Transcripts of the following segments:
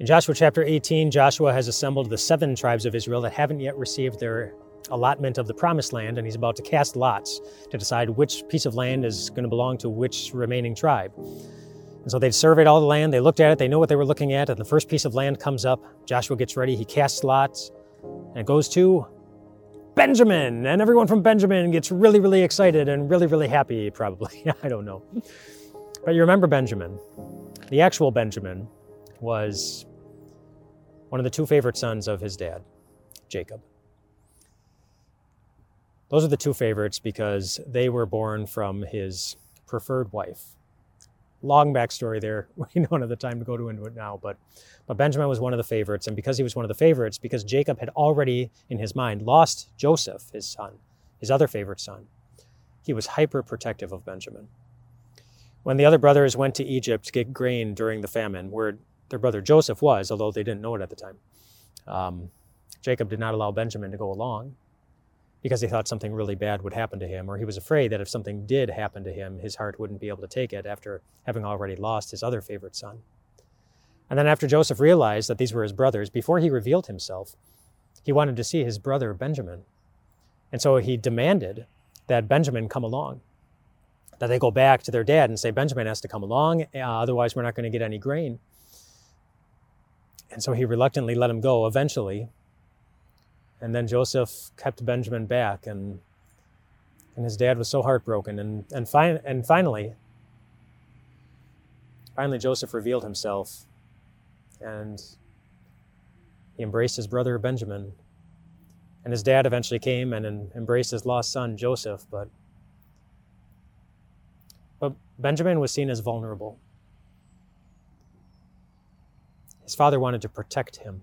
In Joshua chapter 18, Joshua has assembled the seven tribes of Israel that haven't yet received their allotment of the promised land, and he's about to cast lots to decide which piece of land is going to belong to which remaining tribe. And so they've surveyed all the land, they looked at it, they know what they were looking at, and the first piece of land comes up. Joshua gets ready, he casts lots, and it goes to Benjamin. And everyone from Benjamin gets really, really excited and really, really happy, probably. I don't know. But you remember Benjamin. The actual Benjamin was one of the two favorite sons of his dad, Jacob. Those are the two favorites because they were born from his preferred wife. Long backstory there. We don't have the time to go to into it now, but but Benjamin was one of the favorites, and because he was one of the favorites, because Jacob had already in his mind lost Joseph, his son, his other favorite son, he was hyper protective of Benjamin. When the other brothers went to Egypt to get grain during the famine, where their brother Joseph was, although they didn't know it at the time, um, Jacob did not allow Benjamin to go along because he thought something really bad would happen to him, or he was afraid that if something did happen to him, his heart wouldn't be able to take it after having already lost his other favorite son. And then after Joseph realized that these were his brothers, before he revealed himself, he wanted to see his brother Benjamin. And so he demanded that Benjamin come along, that they go back to their dad and say, Benjamin has to come along, uh, otherwise, we're not going to get any grain. And so he reluctantly let him go eventually. And then Joseph kept Benjamin back, and, and his dad was so heartbroken. And, and, fi- and finally, finally, Joseph revealed himself and he embraced his brother Benjamin. And his dad eventually came and embraced his lost son Joseph, but but Benjamin was seen as vulnerable. His father wanted to protect him.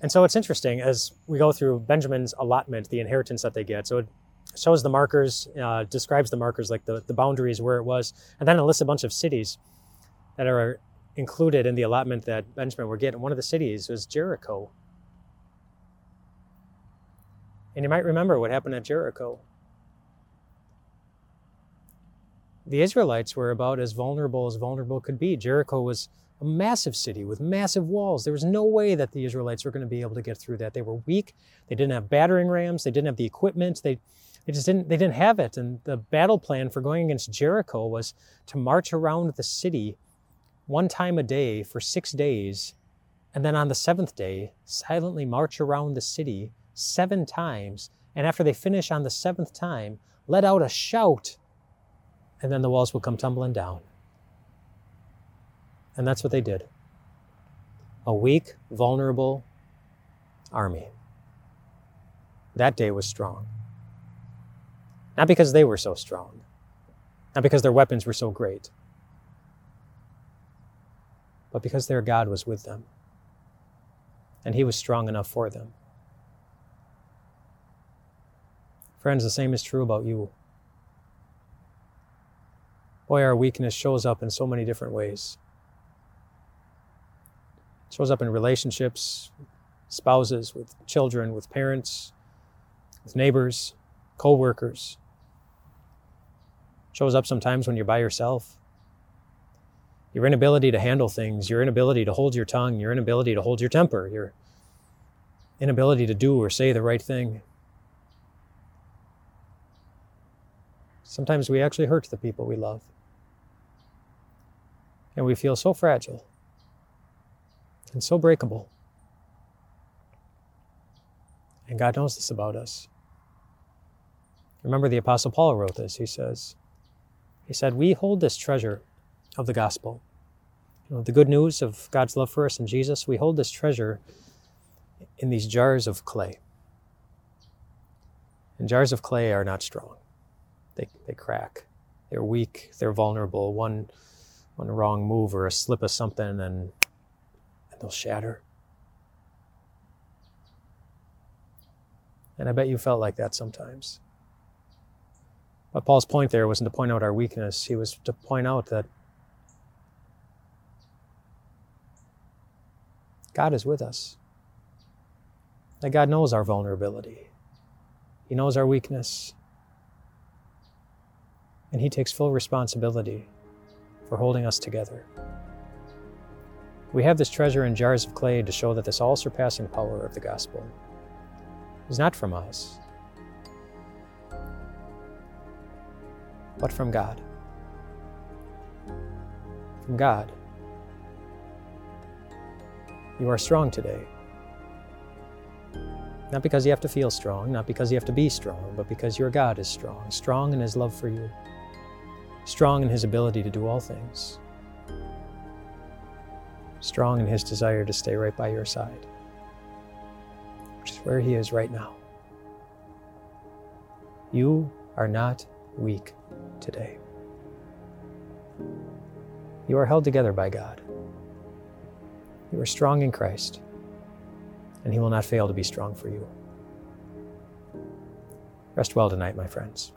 And so it's interesting as we go through Benjamin's allotment, the inheritance that they get. So it shows the markers, uh, describes the markers, like the, the boundaries where it was, and then it lists a bunch of cities that are included in the allotment that Benjamin would get. And one of the cities was Jericho. And you might remember what happened at Jericho. The Israelites were about as vulnerable as vulnerable could be. Jericho was a massive city with massive walls. There was no way that the Israelites were going to be able to get through that. They were weak. They didn't have battering rams. They didn't have the equipment. They, they just didn't. They didn't have it. And the battle plan for going against Jericho was to march around the city one time a day for six days, and then on the seventh day, silently march around the city seven times, and after they finish on the seventh time, let out a shout, and then the walls will come tumbling down. And that's what they did. A weak, vulnerable army. That day was strong. Not because they were so strong, not because their weapons were so great, but because their God was with them. And He was strong enough for them. Friends, the same is true about you. Boy, our weakness shows up in so many different ways. It shows up in relationships, spouses, with children, with parents, with neighbors, co workers. It Shows up sometimes when you're by yourself your inability to handle things, your inability to hold your tongue, your inability to hold your temper, your inability to do or say the right thing. Sometimes we actually hurt the people we love. And we feel so fragile and so breakable. And God knows this about us. Remember, the Apostle Paul wrote this. He says, He said, We hold this treasure of the gospel. You know, the good news of God's love for us in Jesus, we hold this treasure in these jars of clay. And jars of clay are not strong. They, they crack. They're weak. They're vulnerable. One, one wrong move or a slip of something and, and they'll shatter. And I bet you felt like that sometimes. But Paul's point there wasn't to point out our weakness, he was to point out that God is with us. That God knows our vulnerability, He knows our weakness, and He takes full responsibility for holding us together. We have this treasure in jars of clay to show that this all surpassing power of the gospel is not from us, but from God. From God. You are strong today. Not because you have to feel strong, not because you have to be strong, but because your God is strong, strong in His love for you, strong in His ability to do all things, strong in His desire to stay right by your side, which is where He is right now. You are not weak today. You are held together by God. You are strong in Christ, and He will not fail to be strong for you. Rest well tonight, my friends.